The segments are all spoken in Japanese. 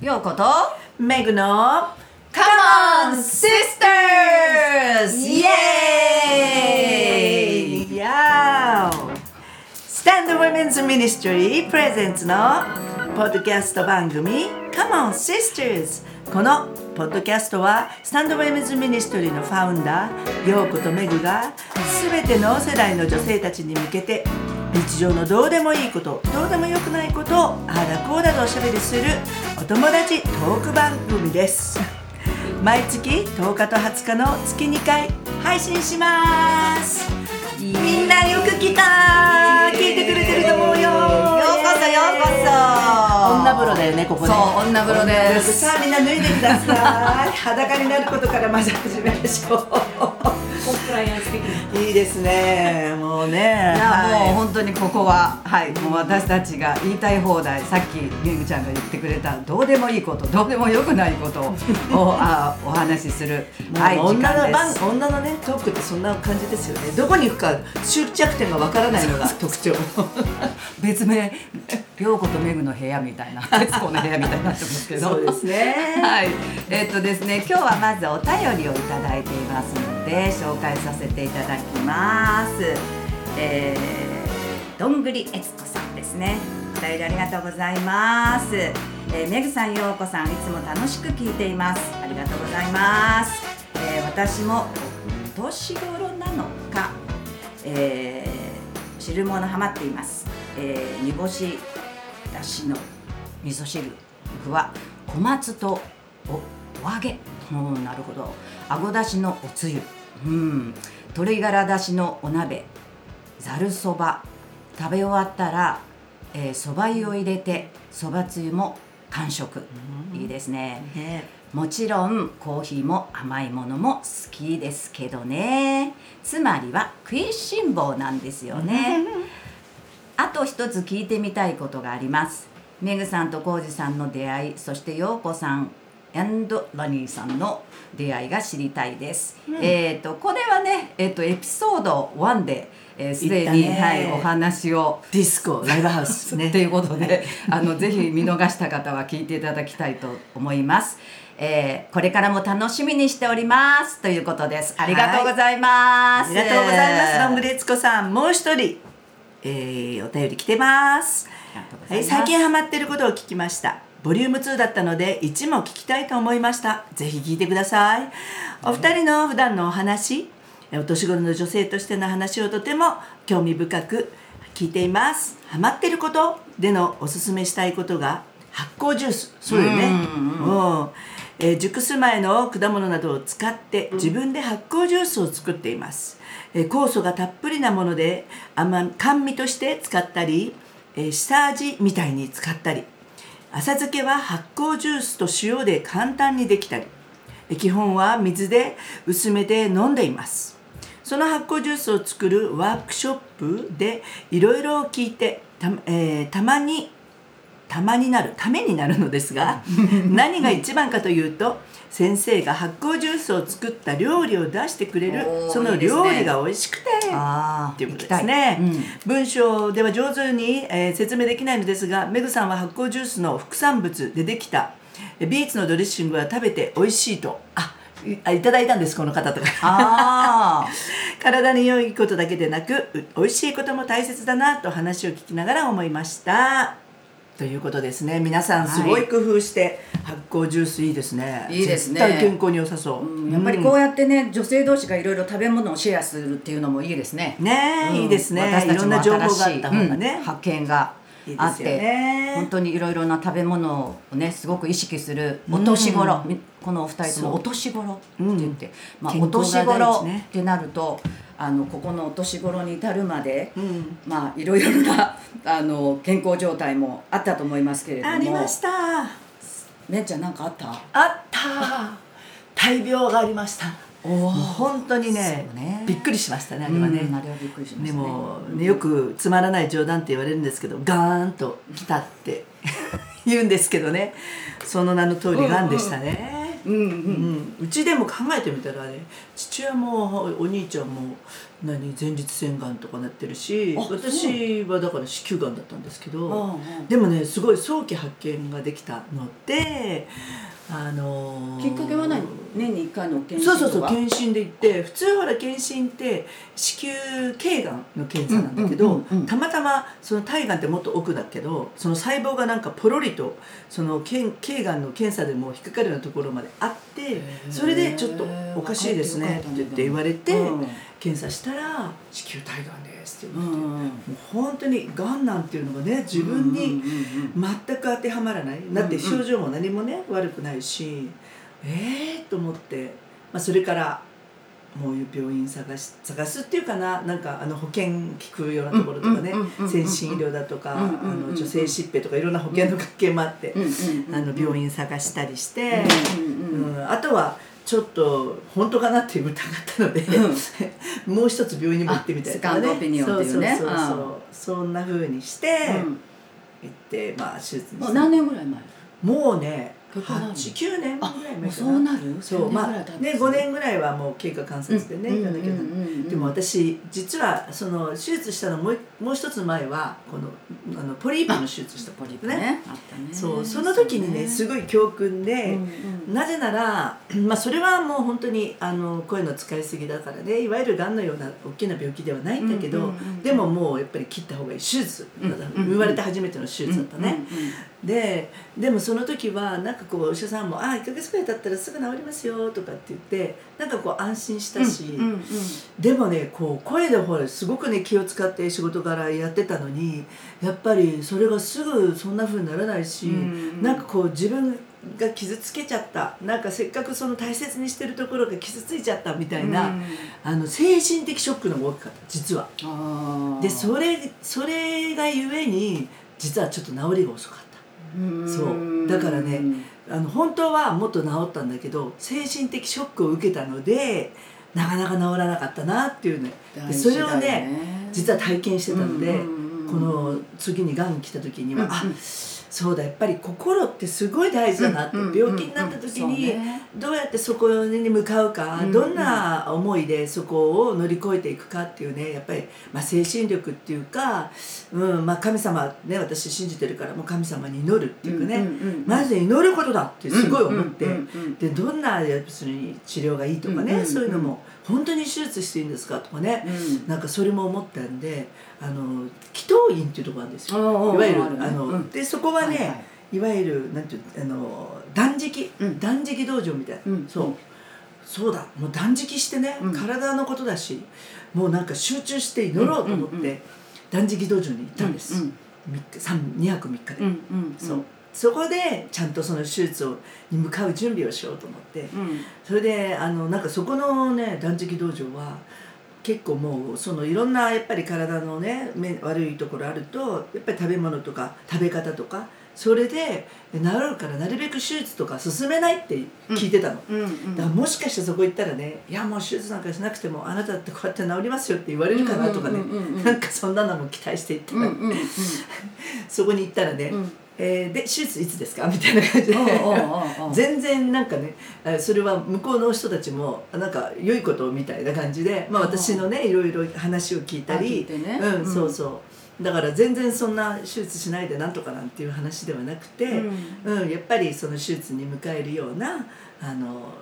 ようことメグの Come on Sisters! イエーイイヤースタンドウェメンズミニストリープレゼンツのポッドキャスト番組 Come on Sisters! このポッドキャストはスタンドウェメンズミニストリーのファウンダーヨーコとメグが全ての世代の女性たちに向けて日常のどうでもいいことどうでもよくないことをああだこうだとおしゃべりするお友達トーク番組です。毎月10日と20日の月2回配信します。みんなよく来た聞いてくれてると思うよ。ようこそようこそ。女風呂だよねここねそう女風呂です。さあみんな脱いでください。裸になることからまず始めましょコンプライアンス的にういいですね。もうね。いや、はい。もう本当にここははい。もう私たちが言いたい放題さっきめぐちゃんが言ってくれたどうでもいいことどうでもよくないことを あお話しする。はい時女の女のねトークってそんな感じですよね。どこに行くか終着点がわからないのが特徴。別名涼子とめぐの部屋みたいな徹子の部屋みたいになってますけどそうですねはい、えっとですね、今日はまずお便りをいただいていますので、紹介させていただきます。えー、どんぐりえつこさんですね。お便りありがとうございます。えー、めぐさん、ようこさん、いつも楽しく聞いています。ありがとうございます。えー、私もお年頃なのか、えー、汁物ハマっています。えー、煮干しだしの味噌汁僕は小松とおお揚げ。うん。なるほどあごだしのおつゆうん。鶏ガラだしのお鍋。ざるそば。食べ終わったらえーそば、湯を入れてそばつゆも完食。いいですね。ね。もちろんコーヒーも甘いものも好きですけどね。つまりは食いしん坊なんですよね あと一つ聞いてみたいことがあります。メグさんとコウジさんの出会いそしてヨーコさんアンドラニーさんの出会いが知りたいです、えっ、とこれはねえっ、とエピソード1でえーすで、に、はいお話を。ディスコライブハウスね。ということであのぜひ見逃した方は聞いていただきたいと思います。えーこれからも楽しみにしております。ということです。ありがとうございます。ありがとうございます。ロングレツコさん、もう一人、えー、お便り来てます。はい。最近ハマってることを聞きました。ボリューム2だったので1も聞きたいと思いました。ぜひ聞いてください。お二人の普段のお話、えお年頃の女性としての話をとても興味深く聞いています。ハマってることでのおすすめしたいことが発酵ジュース。そうよね。うんえー熟す前の果物などを使って自分で発酵ジュースを作っています、えー酵素がたっぷりなもので甘甘味として使ったり、下味みたいに使ったり浅漬けは発酵ジュースと塩で簡単にできたり基本は水で薄めて飲んでいます。その発酵ジュースを作るワークショップでいろいろ聞いてた,、えーたまにたまになるためになるのですが何が一番かというと先生が発酵ジュースを作った料理を出してくれるその料理が美味しくてああっていうことですね、文章では上手に、えー説明できないのですがメグさんは発酵ジュースの副産物でできたえビーツのドレッシングは食べて美味しいと。あいただいたんですこの方とか。ああ 体に良いことだけでなくう美味しいことも大切だなと話を聞きながら思いましたということですね。皆さんすごい工夫して発酵ジュースいいですね。いいですね。絶対健康に良さそう、うん。やっぱりこうやってね女性同士がいろいろ食べ物をシェアするっていうのもいいですね。ねえ、うん。いいですね。いろんな情報があった方がね、うん。発見があってね本当にいろいろな食べ物をねすごく意識するお年頃、みこのお二人とも。お年頃って言って、まあ、健お年頃ねってなるとあのここのお年頃に至るまで、ん。まあいろいろな あの健康状態もあったと思いますけれども。ありました。めっちゃんなんかあった？あった。大病がありました本当にねね。びっくりしましたねあれはね、うんあれはびっくりしましたね。でも、ね、よくつまらない冗談って言われるんですけどガーンと来たって 言うんですけどね。その名の通りがんでしたね、うんうんうん。うちでも考えてみたらね父親もお兄ちゃんも何前立腺がんとかなってるしあ私はだから子宮がんだったんですけどあでもねすごい早期発見ができたのであのーきっかけは何？年に1回の検そう診とか？そうそう検診で行って普通ほら検診って子宮頸がんの検査なんだけど、たまたまその体がんってもっと奥だけどその細胞がなんかポロリとその頸頸がんの検査でも引っかかるようなところまであってそれでちょっとおかしいですねって言って言われてうん。検査したら子宮体がんですってう言われて。んもう本当にがんなんていうのがね自分に全く当てはまらない。だって症状も何もね悪くないしええー、と思って、まあ、それからもう病院探し探すっていうかななんかあの保険聞くようなところとかね先進医療だとかあの女性疾病とかいろんな保険の関係もあってあの病院探したりして、うんあとはちょっと本当かなって疑ったので、もう一つ病院にも行ってみたいとかあセカンドオピニオンっていうね。そうそうそうそう。そんな風にしてうん。行ってまあ手術にもうして何年ぐらい前？もうね89年ぐらいあ前かな。そうなる？そう。まあ10年ぐらい経つ。ね5年ぐらいはもう経過観察でね行かなきゃでも私実はその手術したのもうもう一つ前はこのあのポリープの手術した。ポリープね。あったね。そう。その時にねすごい教訓で、なぜなら、まあ、それはもう本当にあの声の使いすぎだからね。いわゆるがんのような大きな病気ではないんだけど、でももうやっぱり切った方がいい手術、生まれて初めての手術だったね、ででもその時はなんかこうお医者さんも「あ1ヶ月くらい経ったらすぐ治りますよ」とかって言ってなんかこう安心したし、うんうんうんでもねこう声でほらすごくね気を使って仕事からやってたのにやっぱりそれがすぐそんな風にならないし、うんなんかこう自分が傷つけちゃったなんかせっかくその大切にしてるところが傷ついちゃったみたいな、うんあの精神的ショックの大きかった実は。でそれそれがゆえに実はちょっと治りが遅かった。うんそう。だからねあの本当はもっと治ったんだけど精神的ショックを受けたのでなかなか治らなかったなっていうね。で大事だよそれをね実は体験してたので、この次にがん来た時には、うんうん。あそうだやっぱり心ってすごい大事だなって、うんうん病気になった時にどうやってそこに向かうか、うんうん。どんな思いでそこを乗り越えていくかっていうねやっぱり、まあ、精神力っていうか、うんまあ、神様ね私信じてるからもう神様に祈るっていうかね、まず祈ることだってすごい思って。でどんな要するに治療がいいとかね、そういうのも本当に手術していいんですか？とかね、うん。なんかそれも思ったんであの祈祷院っていうところなんですよ。いわゆるあの、うん。でそこはね、はいいはい。わゆるなんていうあの断食、うん。断食道場みたいな、うんそう。そうだ。もう断食してね、うん。体のことだしもうなんか集中して祈ろうと思って、うんうんうん。断食道場に行ったんです、うん三日三2泊3日で、うんうん。そうそこでちゃんとその手術をに向かう準備をしようと思って、うん。それであのなんかそこのね断食道場は結構もうそのいろんなやっぱり体のねめ悪いところあるとやっぱり食べ物とか食べ方とかそれで治るからなるべく手術とか進めないって聞いてたの。うんうん。だからもしかしてそこ行ったらね「いやもう手術なんかしなくてもあなたってこうやって治りますよ」って言われるかなとかね。うんうんうんうんなんかそんなのも期待していったら、うんうんうん。そこに行ったらね「うんえーで手術いつですか?」みたいな感じで。全然なんかねあそれは向こうの人たちもなんか良いことみたいな感じで、まあ、私のねいろいろ話を聞いたり、うんうん。そうそう。だから全然そんな手術しないでなんとかなんていう話ではなくて、うん。やっぱりその手術に迎えるようなあの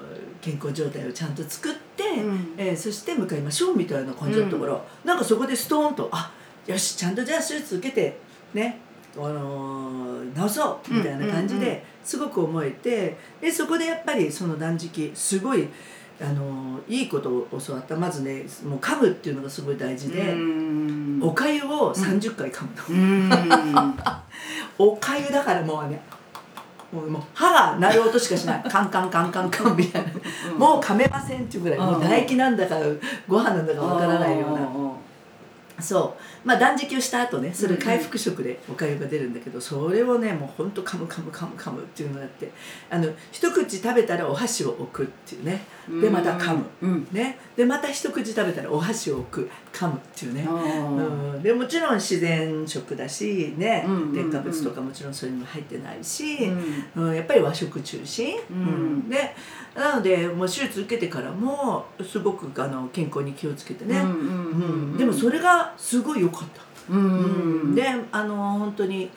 健康状態をちゃんと作って、うん。えーそして向かいましょうみたいな感じのところ、なんかそこでストーンとあよしちゃんとじゃあ手術受けてねあのー治そうみたいな感じですごく思えてでそこでやっぱりその断食すごい、あのーいいことを教わった。まずねもう噛むっていうのがすごい大事で、うん。おかゆを30回噛むの。うん。おかゆだからもうねもうもう歯が鳴る音しかしない。カンカンカンカンカンみたいな、もう噛めませんっていうぐらいもう唾液なんだかご飯なんだかわからないようなそう。まあ断食をした後ねそれ回復食でおかゆが出るんだけど、それをねもうほんと噛む噛む噛む噛むっていうのがあってあの一口食べたらお箸を置くっていうね。でまた噛む、うん。ね。でまた一口食べたらお箸を置く。噛むっていうね、うんうん、でもちろん自然食だしね。添加物とかもちろんそれにも入ってないし、うん。うん。やっぱり和食中心、うん。でなのでもう手術受けてからもすごくあの健康に気をつけてね、うんうんうんでもそれがすごい良かった、うん。うん。であの本当に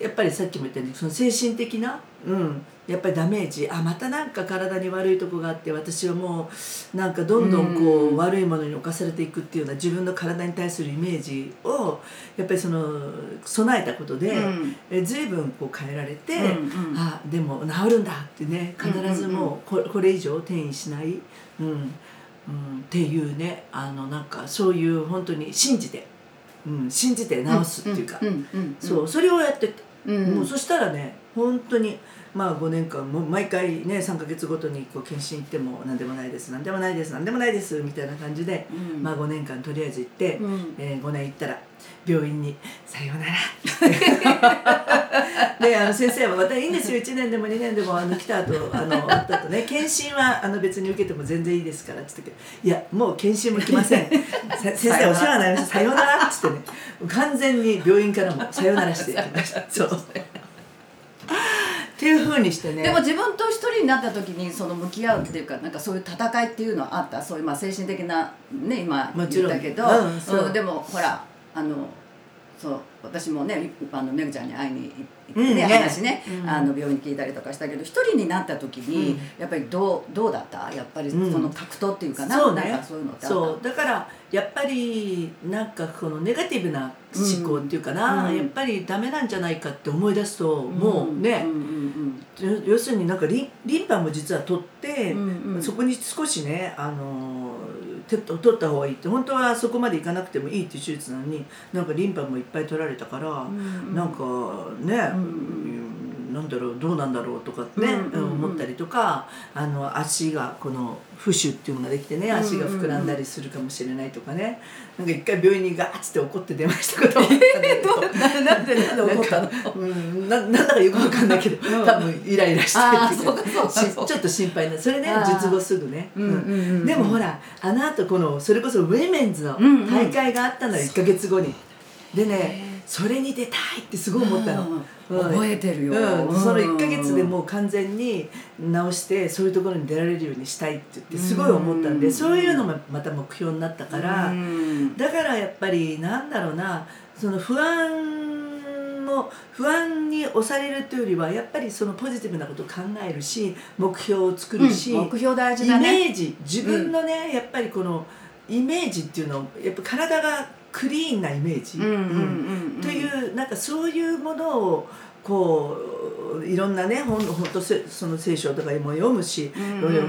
やっぱりさっきも言ったようにその精神的な、うん、やっぱりダメージあまたなんか体に悪いとこがあって私はもうなんかどんどんこう、うん悪いものに侵されていくっていうような自分の体に対するイメージをやっぱりその備えたことで、うん。え随分こう変えられて、うんうんあでも治るんだってね必ずもうここれ以上転移しない、うんうん、っていうねあのなんかそういう本当に信じて、うん、信じて治すっていうか、んうんそうそれをやってた、うん。もうそしたらね本当にまあ5年間もう毎回ね3ヶ月ごとにこう検診行っても何でもないです何でもないです何でもないですみたいな感じで、うん。まあ5年間とりあえず行って、うん。えー5年行ったら病院に「さようなら」であの先生は「またいいんですよ。1年でも2年でもあの来た後あの終わった後ね検診はあの別に受けても全然いいですから」っつってけど「いやもう検診も来ません。せ先生お世話になりました。さようなら」っつってね。完全に病院からもさようならしていきました。そうっていうふうにしてね。でも自分と一人になった時にその向き合うっていうかなんかそういう戦いっていうのはあった？そういうまあ精神的なね今言ったけど、うんそう。でもほらあのそう私もねあのめぐちゃんに会いに行ってね,、うんね。話ね、うん。あの病院に聞いたりとかしたけど一人になった時に、うん。やっぱりどうどうだった？やっぱりそうん。の格闘っていうかな,、そうね。なんかそういうのってあった？そう。だからやっぱりなんかこのネガティブな思考っていうかな、うん。やっぱりダメなんじゃないかって思い出すと、もうねん、うん要要するになんかリンリンパも実は取って、うんうん。うんそこに少しねあのて取った方がいいって本当はそこまでいかなくてもいいっていう手術なのになんかリンパもいっぱい取られたから、んなんかね、うんなんだろうどうなんだろうとかね、うんうんうん。思ったりとかあの足がこの浮腫っていうのができてね足が膨らんだりするかもしれないとかね。なんか一回病院にガーッつって怒って出ましたことったんだけど。なんでなんで怒ったの？うん、ななんだかよくわかんないけど、うん。多分イライラしてあーっていそうちょっと心配なそれね術後すぐね、うんでもほらあの後このそれこそウェメンズの大会があったのよ、1か月後に。でねそれに出たいってすごい思ったの、うんうん覚えてるよ、うん、その1か月でもう完全に直してそういうところに出られるようにしたいって言ってすごい思ったんで、うんそういうのもまた目標になったから、うん。だからやっぱりなんだろうなその不安も不安に押されるというよりはやっぱりそのポジティブなことを考えるし目標を作るし、目標大事イだね。メージ自分のね、やっぱりこのイメージっていうのをやっぱ体がクリーンなイメージ、というなんかそういうものをこういろんなね本本当せその聖書とかも読むし、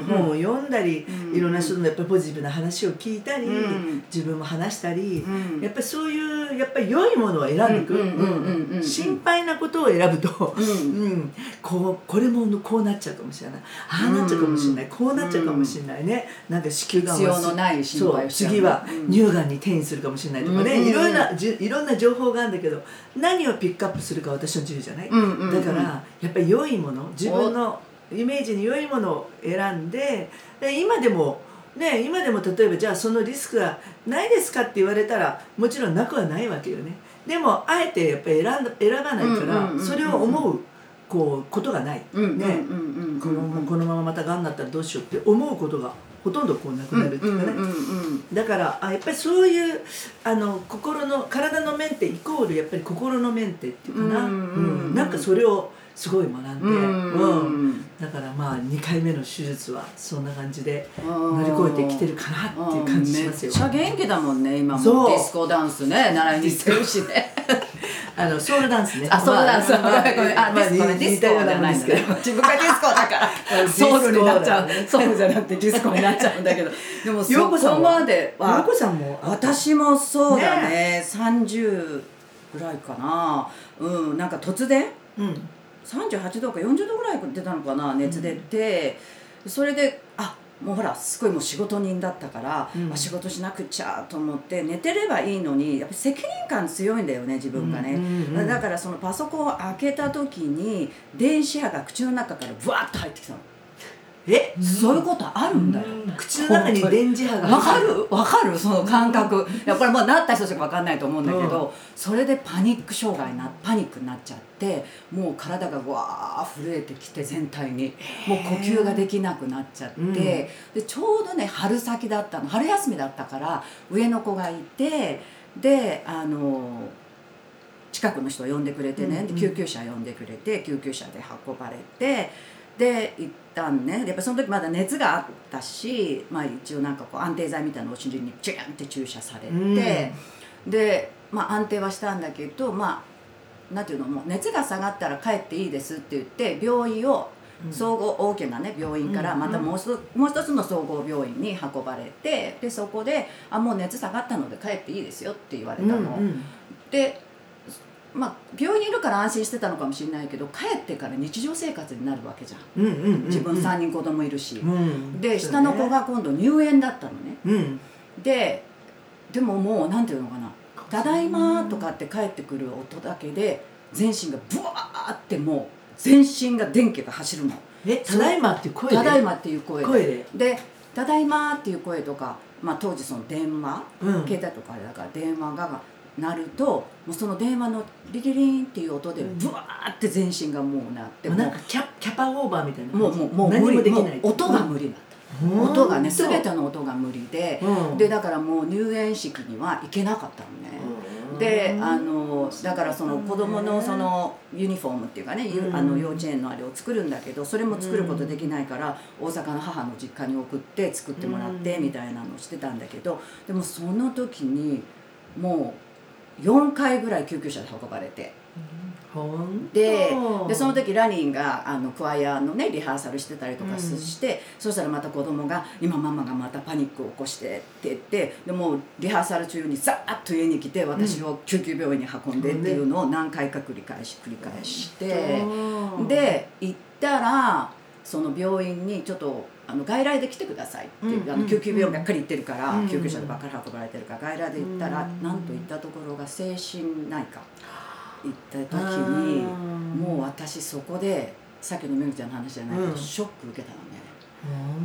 本を読んだり、うんいろんな人のやっぱりポジティブな話を聞いたり、うん。自分も話したり、うん。やっぱりそういうやっぱり良いものを選んでいく心配なことを選ぶと、うん。うん、こうこれもこうなっちゃうかもしれない。ああなっちゃうかもしれない、こうなっちゃうかもしれないね。なんか子宮がん必要のない心配をしちゃうそう次はうん。乳がんに転移するかもしれないとかね、うん。いろんなじゅいろんな情報があるんだけど何をピックアップするか私の自由じゃない、だからやっぱり良いもの自分のイメージに良いものを選んでで今でもね今でも例えばじゃあそのリスクがないですかって言われたらもちろんなくはないわけよね。でもあえてやっぱり選んだ選ばないからそれを思うこうことがない、ね、このこのまままたがんになったらどうしようって思うことがほとんどこうなくなるっていうかね、だからあやっぱりそういうあの心の体のメンテイコールやっぱり心のメンテっていうかな、うん。なんかそれをすごい学んで、うん。うん。だからまあ2回目の手術はそんな感じで乗り越えてきてるかなっていう感じしますよ。めっちゃ元気だもんね今も。ディスコダンスね習いに行ってるしね。あのソウルダンスね。あそうだそうまあだごめんあまあ ディスコねディスコじゃないんだね。自分がディスコだから。ソウルになっちゃうソウルじゃなくてディスコになっちゃうんだけど。でもそこはまで陽子さんも私もそうだね。30ぐらいかな。うん。なんか突然？うん38度か40度ぐらい出たのかな熱出て、それであもうほらすごいもう仕事人だったから、うん。あ仕事しなくちゃと思って寝てればいいのにやっぱ責任感強いんだよね自分がね、だからそのパソコンを開けた時に電子波が口の中からブワッと入ってきたの、えそういうことあるんだよ、口の中に電磁波が。わかる？わかる？その感覚。いやこれもうなった人しかわかんないと思うんだけど、それでパニック障害なパニックになっちゃってもう体がわー震えてきて全体に。もう呼吸ができなくなっちゃって、うん。でちょうどね春先だったの。春休みだったから上の子がいてであの近くの人を呼んでくれてね、うんうん。で救急車呼んでくれて救急車で運ばれてで行ったんね。やっぱその時まだ熱があったし、まあ、一応なんかこう安定剤みたいなのをお尻にチューンって注射されて、で、まあ、安定はしたんだけどまあなんていうのもう熱が下がったら帰っていいですって言って病院をうん。総合大きなね病院からうんまたもう一う一つの総合病院に運ばれてでそこで「あもう熱下がったので帰っていいですよ」って言われたの。うんうん。で、まあ、病院にいるから安心してたのかもしれないけど帰ってから日常生活になるわけじゃん。うんうんうん自分3人子供いるし、うん。で下の子が今度入園だったのね。うん。ででももうなんていうのかな「ただいま」とかって帰ってくる音だけで全身がブワーってもう全身が電気が走るの。えただいまっていう声「で？ただいま」っていう声で。声で？で「ただいま」っていう声とか、まあ、当時その電話、うん。携帯とかあれだから電話が鳴るともうその電話のリリリンっていう音でうん。ブワーって全身がもうなって、もうもなんかキャキャパオーバーみたいなうもうもうもう何もできない？もう音が無理だった、うん。音がね全ての音が無理で、うん。でだからもう入園式には行けなかったのね、うん。であのだからその子供のそのユニフォームっていうかね、ゆうん。あの幼稚園のあれを作るんだけどそれも作ることできないから大阪の母の実家に送って作ってもらってうん。みたいなのをしてたんだけどでもその時にもう4回ぐらい救急車で運ばれて。ででその時ラニーがあのクワイアのねリハーサルしてたりとかうん。して、そしたらまた子供が「今ママがまたパニックを起こして」って言ってでもうリハーサル中にザーッと家に来て私を救急病院に運んでっていうのを何回か繰り返し繰り返して、うんで行ったらその病院にちょっとあの外来で来てくださいっていう、うんあの救急病院ばっかり行ってるから、うん救急車でばっかり運ばれてるから外来で行ったら、うん。なんと行ったところが精神内科行った時に。もう私そこでさっきのめぐちゃんの話じゃないけど、うん。ショック受けたのね、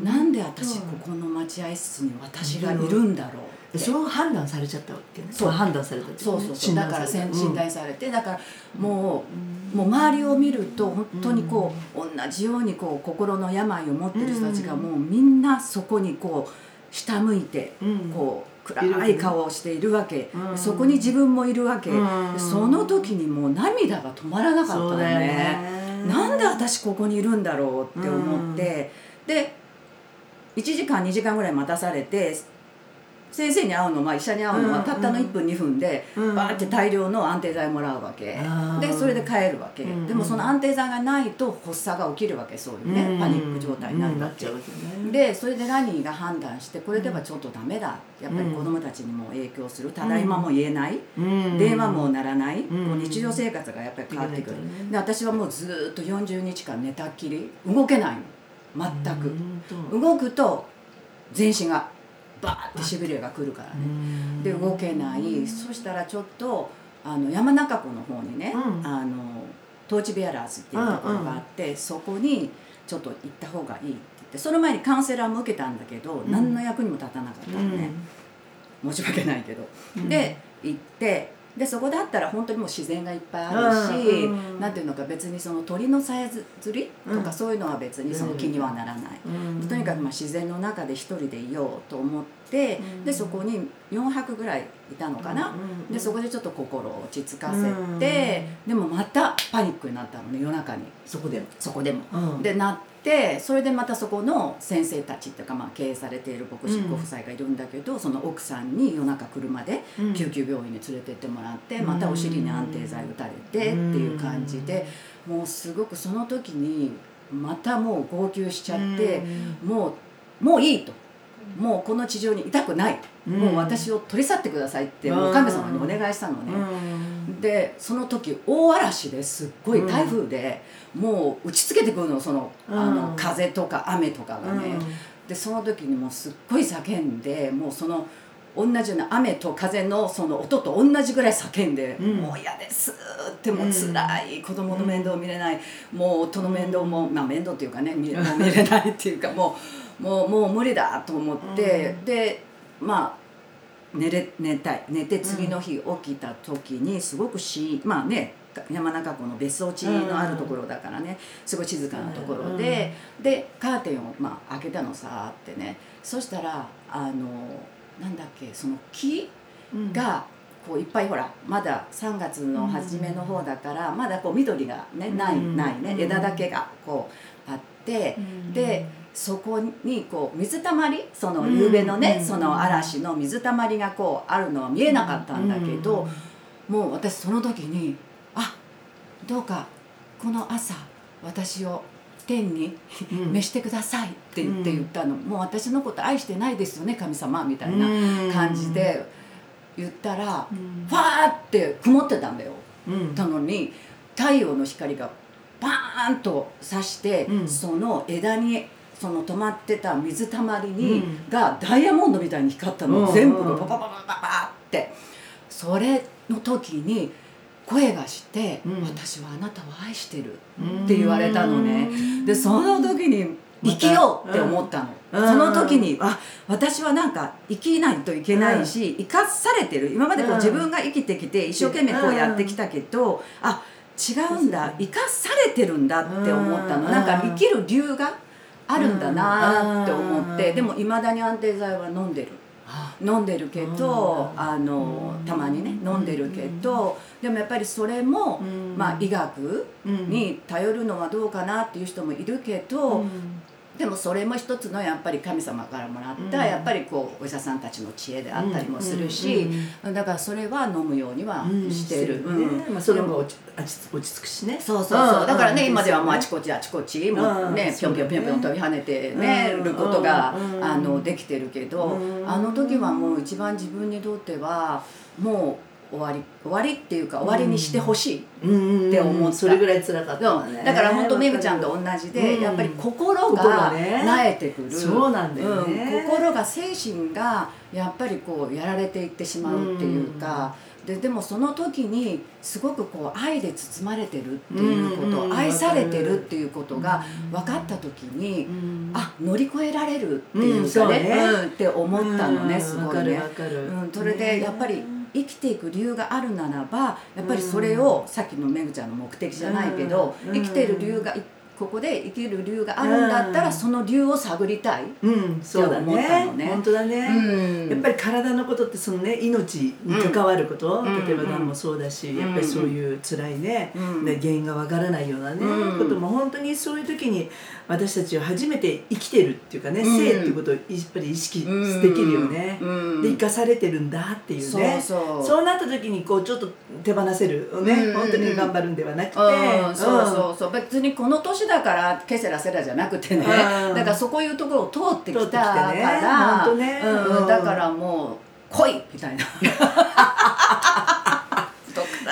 うんなんで私ここの待合室に私がいるんだろうそう判断されちゃったわけね。そう。判断されたそうそうそう。診だから断された。診断されてだからもうもう周りを見ると本当にこう同じようにこう心の病を持ってる人たちがうん。もうみんなそこにこう下向いてうん。こう暗い顔をしているわけ。うん。そこに自分もいるわけ。うん。その時にもう涙が止まらなかったね。ね。なんで私ここにいるんだろうって思って、で1時間2時間ぐらい待たされて先生に会うの、まあ、医者に会うのはうん。たったの1分2分でうん。バーって大量の安定剤もらうわけ。でそれで帰るわけ。うん。でもその安定剤がないと発作が起きるわけそういうねパニック状態になるわけ。でそれでラニーが判断してこれではちょっとダメだやっぱり子供たちにも影響する。ただいまも言えない。うん。電話も鳴らない、う日常生活がやっぱり変わってくる、で私はもうずーっと40日間寝たっきり動けないの全く、うん動くと全身がバーってしびれがくるからね、うん。で動けない。そしたらちょっとあの山中湖の方にね、うん。あのトーチベアラーズっていうところがあって、そこにちょっと行った方がいいって言ってその前にカウンセラーも受けたんだけど、ん。何の役にも立たなかったのね、申し訳ないけど、うん。で行ってでそこだったら本当にもう自然がいっぱいあるし、うん。なんていうのか別にその鳥のさえずりとかうん。そういうのは別にその気にはならない、うん。とにかくまあ自然の中で一人でいようと思って、うん。でそこに4泊ぐらいいたのかな、うん。でそこでちょっと心を落ち着かせて、でもまたパニックになったのね夜中に。そこでも。そこでも。うんでなってそれでまたそこの先生たちっていうか、まあ、経営されている牧師ご夫妻がいるんだけど、その奥さんに夜中車でうん。救急病院に連れてってもらって、うんまたお尻に安定剤打たれてっていう感じで、もうすごくその時にまたもう号泣しちゃって、もうもういいと。もうこの地上にいたくない、うん。もう私を取り去ってくださいってもう神様にお願いしたのね、うん。でその時大嵐ですっごい台風で、もう打ちつけてくるのそのあのうん風とか雨とかがね、でその時にもうすっごい叫んでもうその同じような雨と風のその音と同じぐらい叫んで「うん。もう嫌です」ってもう辛い、子供の面倒見れない、もう夫の面倒も、まあ、面倒っていうかね見れないっていうかもうもうもう無理だと思って、でまあ寝れ寝たい。寝て次の日起きた時にすごくしまあね山中湖の別荘地のあるところだからね。すごい静かなところで、でカーテンをまあ開けたのさーってね。そしたらあのなんだっけその木うん。がこういっぱいほらまだ3月の初めの方だから、まだこう緑がねない、うん。ないね。うん枝だけがこうあって、でそこにこう水たまりその夕べのね、うん。その嵐の水たまりがこうあるのは見えなかったんだけど、もう私その時にあどうかこの朝私を天にうん。召してくださいって言って言ったの、もう私のこと愛してないですよね神様みたいなうん。感じで言ったら、うん。ファーって曇ってたんだよ。うん。たのに太陽の光がバーンと差して、うん。その枝にその止まってた水たまりに、うん。がダイヤモンドみたいに光ったの、うん。全部がパパパパパパって。それの時に声がして、うん。私はあなたを愛してる」うんって言われたのね。でその時に生きようって思ったの、うん。その時にあ私はなんか生きないといけないし、生かされてる。今までこううん。自分が生きてきて一生懸命こうやってきたけど、あ違うんだ。生かされてるんだって思ったの、うん。なんか生きる理由があるんだなって思って、うん。でもいまだに安定剤は飲んでる。飲んでるけど、うん。あのたまにね飲んでるけど、でもやっぱりそれも、まあ、医学に頼るのはどうかなっていう人もいるけど、でもそれも一つのやっぱり神様からもらった、うん。やっぱりこうお医者さんたちの知恵であったりもするし、だからそれは飲むようにはしてる。うん。ねまあそれも落ち落ち着くしね。そうそうそう、うん。だからね、うん今ではもうあちこちあちこちもううん。ねぴょんぴょんぴょんぴょん飛び跳ねてね、うんることが、うん。あのできてるけど、うん。あの時はもう一番自分にとってはもう終わり終わりっていうか終わりにしてほしい、うん。って思った。それぐらい辛かったね。だから本当めぐちゃんと同じで、うん。やっぱり心心がね。なえてくる。そうなんだよね。うん。心が精神がやっぱりこうやられていってしまうっていうか、ででもその時にすごくこう愛で包まれてるっていうこと、うん。愛されてるっていうことが分かった時に、うん。あ乗り越えられるっていうかね,、ね。うん。って思ったのね、うん。すごいね。うん、それでやっぱり生きていく理由があるならばやっぱりそれを、さっきのめぐちゃんの目的じゃないけど、うん。生きている理由がいここで生きる理由があるんだったら、うん。その理由を探りたい、うんそうだね。ね本当だね。うん。やっぱり体のことってそのね命に関わること、うん。例えばがんもそうだし、うん。やっぱりそういう辛いね,、うん。ね原因がわからないようなね、うん。ことも本当にそういう時に私たちは初めて生きてるっていうかね、うん。生っていうことをやっぱり意識できるよね、うん。で生かされてるんだっていうね。そうなった時にこうちょっと手放せるね、うん。本当に頑張るんではなくて、うん、そうそうそう。別にこの年だからケセラセラじゃなくてね、うん。だからそこいうところを通ってき通ってきてたかね。ら、ほんとね。うんうん。だからもう来いみたいな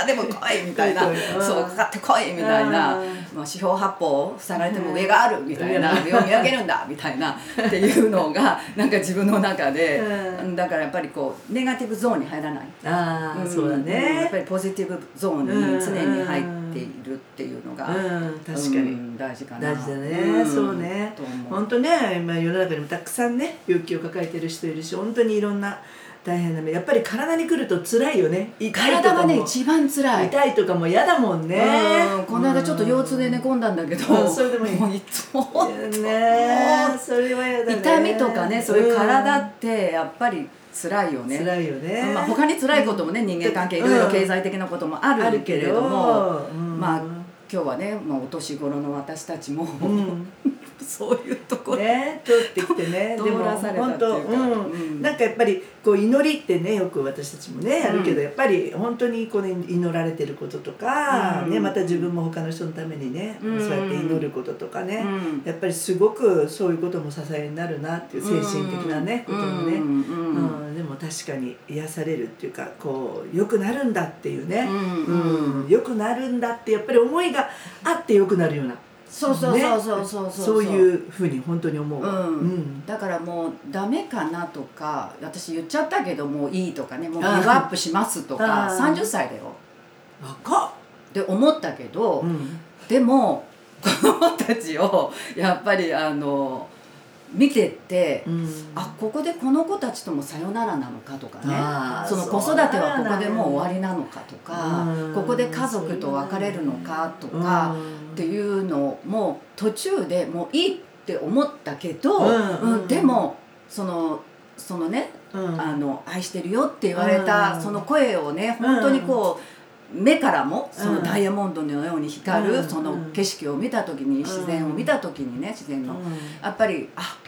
からでも来いみたいな、そうかかってこいみたいな、うん。まあ、四方八方塞がれても上があるみたいな、上を見上げるんだみたいな。っていうのが なんか自分の中で、うん。だからやっぱりこうネガティブゾーンに入らない。ああ、んそうだやっねぱりポジティブゾーンに常に入っているっていうのが、うん。確かに、うん大事かな。大事だね、ん。そうね。本当ね今世の中にもたくさんね病気を抱えてる人いるし本当にいろんな大変な目。やっぱり体に来ると辛いよね。痛いと体がね一番辛い。痛いとかも嫌だもんね。うん。この間ちょっと腰痛で寝込んだんだけど、うん。それでもいい。もういつも。うんね。それは嫌だね。痛みとかねそういう体うん。ってやっぱり辛いよね、辛いよね。まあ、他に辛いこともね人間関係いろいろ経済的なこともあるけれども、うん。まあ今日はね、まあ、お年頃の私たちも、うん。そういうところ、ね。通ってきてね。でも本当うん。うん。なんかやっぱりこう祈りってねよく私たちもねやるけど、やっぱり本当にこう、ね、祈られてることとか、うん。ね、また自分も他の人のためにね、うん。そうやって祈ることとかね、うん。やっぱりすごくそういうことも支えになるなっていう精神的なね、こともね、うんうんうん。でも確かに癒されるっていうかこう良くなるんだっていうね、うんうん。うん。良くなるんだってやっぱり思いがあって良くなるようなそうそうねそうそうそうそう。そういうふうに本当に思う。わ、うん。うん。だからもうダメかなとか私言っちゃったけどもういいとかね。もうギブアップしますとかあー。30歳だよ。若っ、って思ったけど、うん。でも子供たちをやっぱりあの見てって、うん。あここでこの子たちともさよならなのかとかね。その子育てはここでもう終わりなのかとかうん。ここで家族と別れるのかとかっていうのも途中でもういいって思ったけど、うんうんでもそのそのねうん。あの愛してるよって言われたうん。その声をね本当にこう目からもそのうん。ダイヤモンドのように光うん。るその景色を見た時に自然を見た時にね自然の。やっぱりあ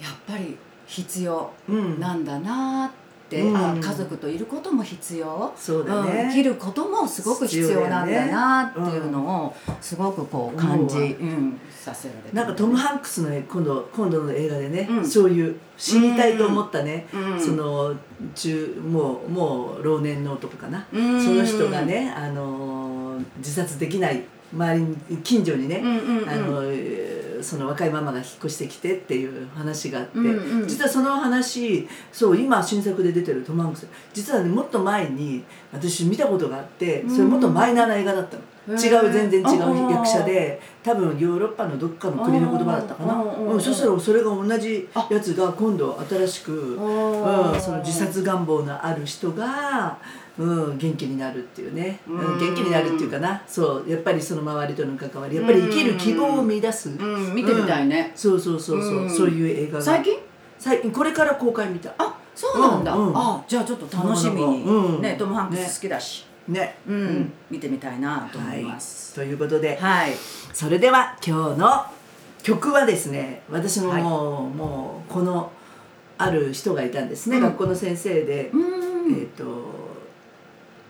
やっぱり必要うん。なんだなってうん。あ家族といることも必要。そうだうん生ね、きることもすごく必要なんだなっていうのをすごくこう感じ、思うん、させられたなんかトム・ハンクスの今度今度の映画でね、うん。そういう死にたいと思ったね、うんその中もうもう老年の男かな、うん。その人がね、あのー自殺できない周りに近所にね、あのえーその若いママが引っ越してきてっていう話があって、うんうん。実はその話そう今新作で出てるトム・ハンクス。実はねもっと前に私見たことがあってそれもっとマイナーな映画だったの。違う全然違う役者で多分ヨーロッパのどっかの国の言葉だったかな、うんそしたらそれが同じやつが今度新しく、うん。うん、その自殺願望のある人が、うん、元気になるっていうね、うん。うん元気になるっていうかな。そうやっぱりその周りとの関わりやっぱり生きる希望を見出す、うん、見てみたいね、そうそうそうそう、うん。そういう映画が。最近？最近これから公開見たあそうなんだ、あじゃあちょっと楽しみに、うん。ねトム・ハンクス好きだし、ね。うん。見てみたいなと思はいいます。ということで、はい、それでは今日の曲はですね私もはい。もう,、もうこのある人がいたんですね、うん。学校の先生で、うん。えっ、と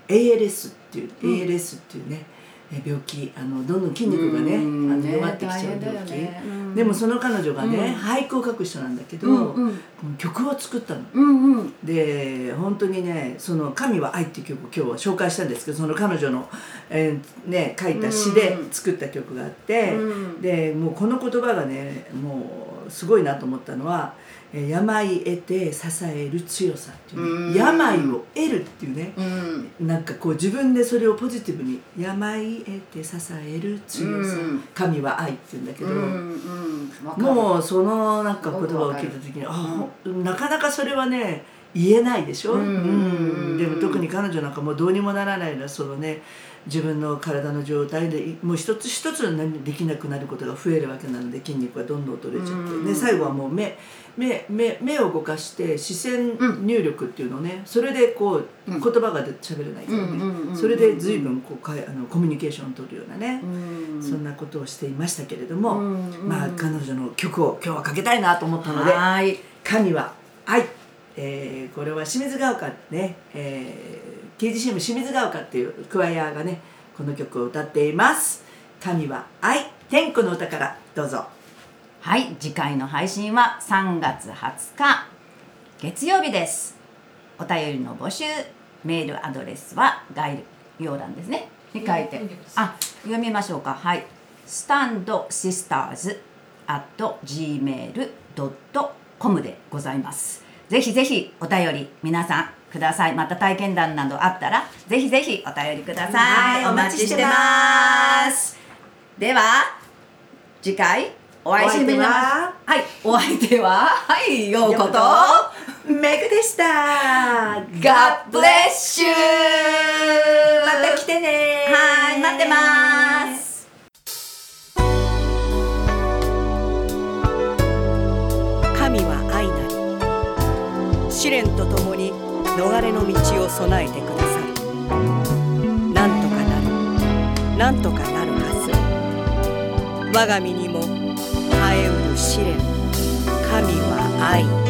ALS っていう、うん。ALS っていうねえ病気あのどんどん筋肉がね、うんあの弱ってきちゃう病気、ねうん。でもその彼女がね、うん。俳句を書く人なんだけど、うんうん。曲を作ったの。うんうん。で本当にね「その神は愛」っていう曲を今日は紹介したんですけどその彼女の、えーね、書いた詩で作った曲があって、うん。でもうこの言葉がねもうすごいなと思ったのは「えー病得て支える強さ」っていうね、うん。病を得るっていうねうん。なんかこう自分でそれをポジティブに「病得て支える強さ、うん。神は愛」っていうんだけど。うん。うん。もうそのなんか言葉を聞いた時にあ、ほなかなかそれはね言えないでしょ、うん。うん。でも特に彼女なんかもうどうにもならないのはそのね自分の体の状態でいもう一つ一つ何できなくなることが増えるわけなので筋肉がどんどん取れちゃって、うん。で最後はもう目目目目を動かして視線入力っていうのをねそれでこううん。言葉が出喋れないからね、それで随分こうかいあのコミュニケーションを取るようなね、うん。そんなことをしていましたけれども、うんまあ彼女の曲を今日はかけたいなと思ったのではーい「神は愛」えーこれは清水が丘ね、えー、KGCM 清水が丘っていうクワイアがねこの曲を歌っています「神は愛」天子の歌からどうぞ。はい次回の配信は3月20日月曜日です。お便りの募集メールアドレスは概要欄ですね。に書いてあ読みましょうか。はい。スタンドシスターズ at gmail.com でございます。ぜひぜひお便り皆さんください。また体験談などあったらぜひぜひお便りください、はいお待ちしてます。では次回お会いしてみまお相手は？はいお相手ははいようことメグでした。ガッブレッシュまた来てね。はい待ってます。神は愛なり試練とともに逃れの道を備えてくださるなんとかなる。なんとかなるはず。我が身にも耐えうる試練。神は愛。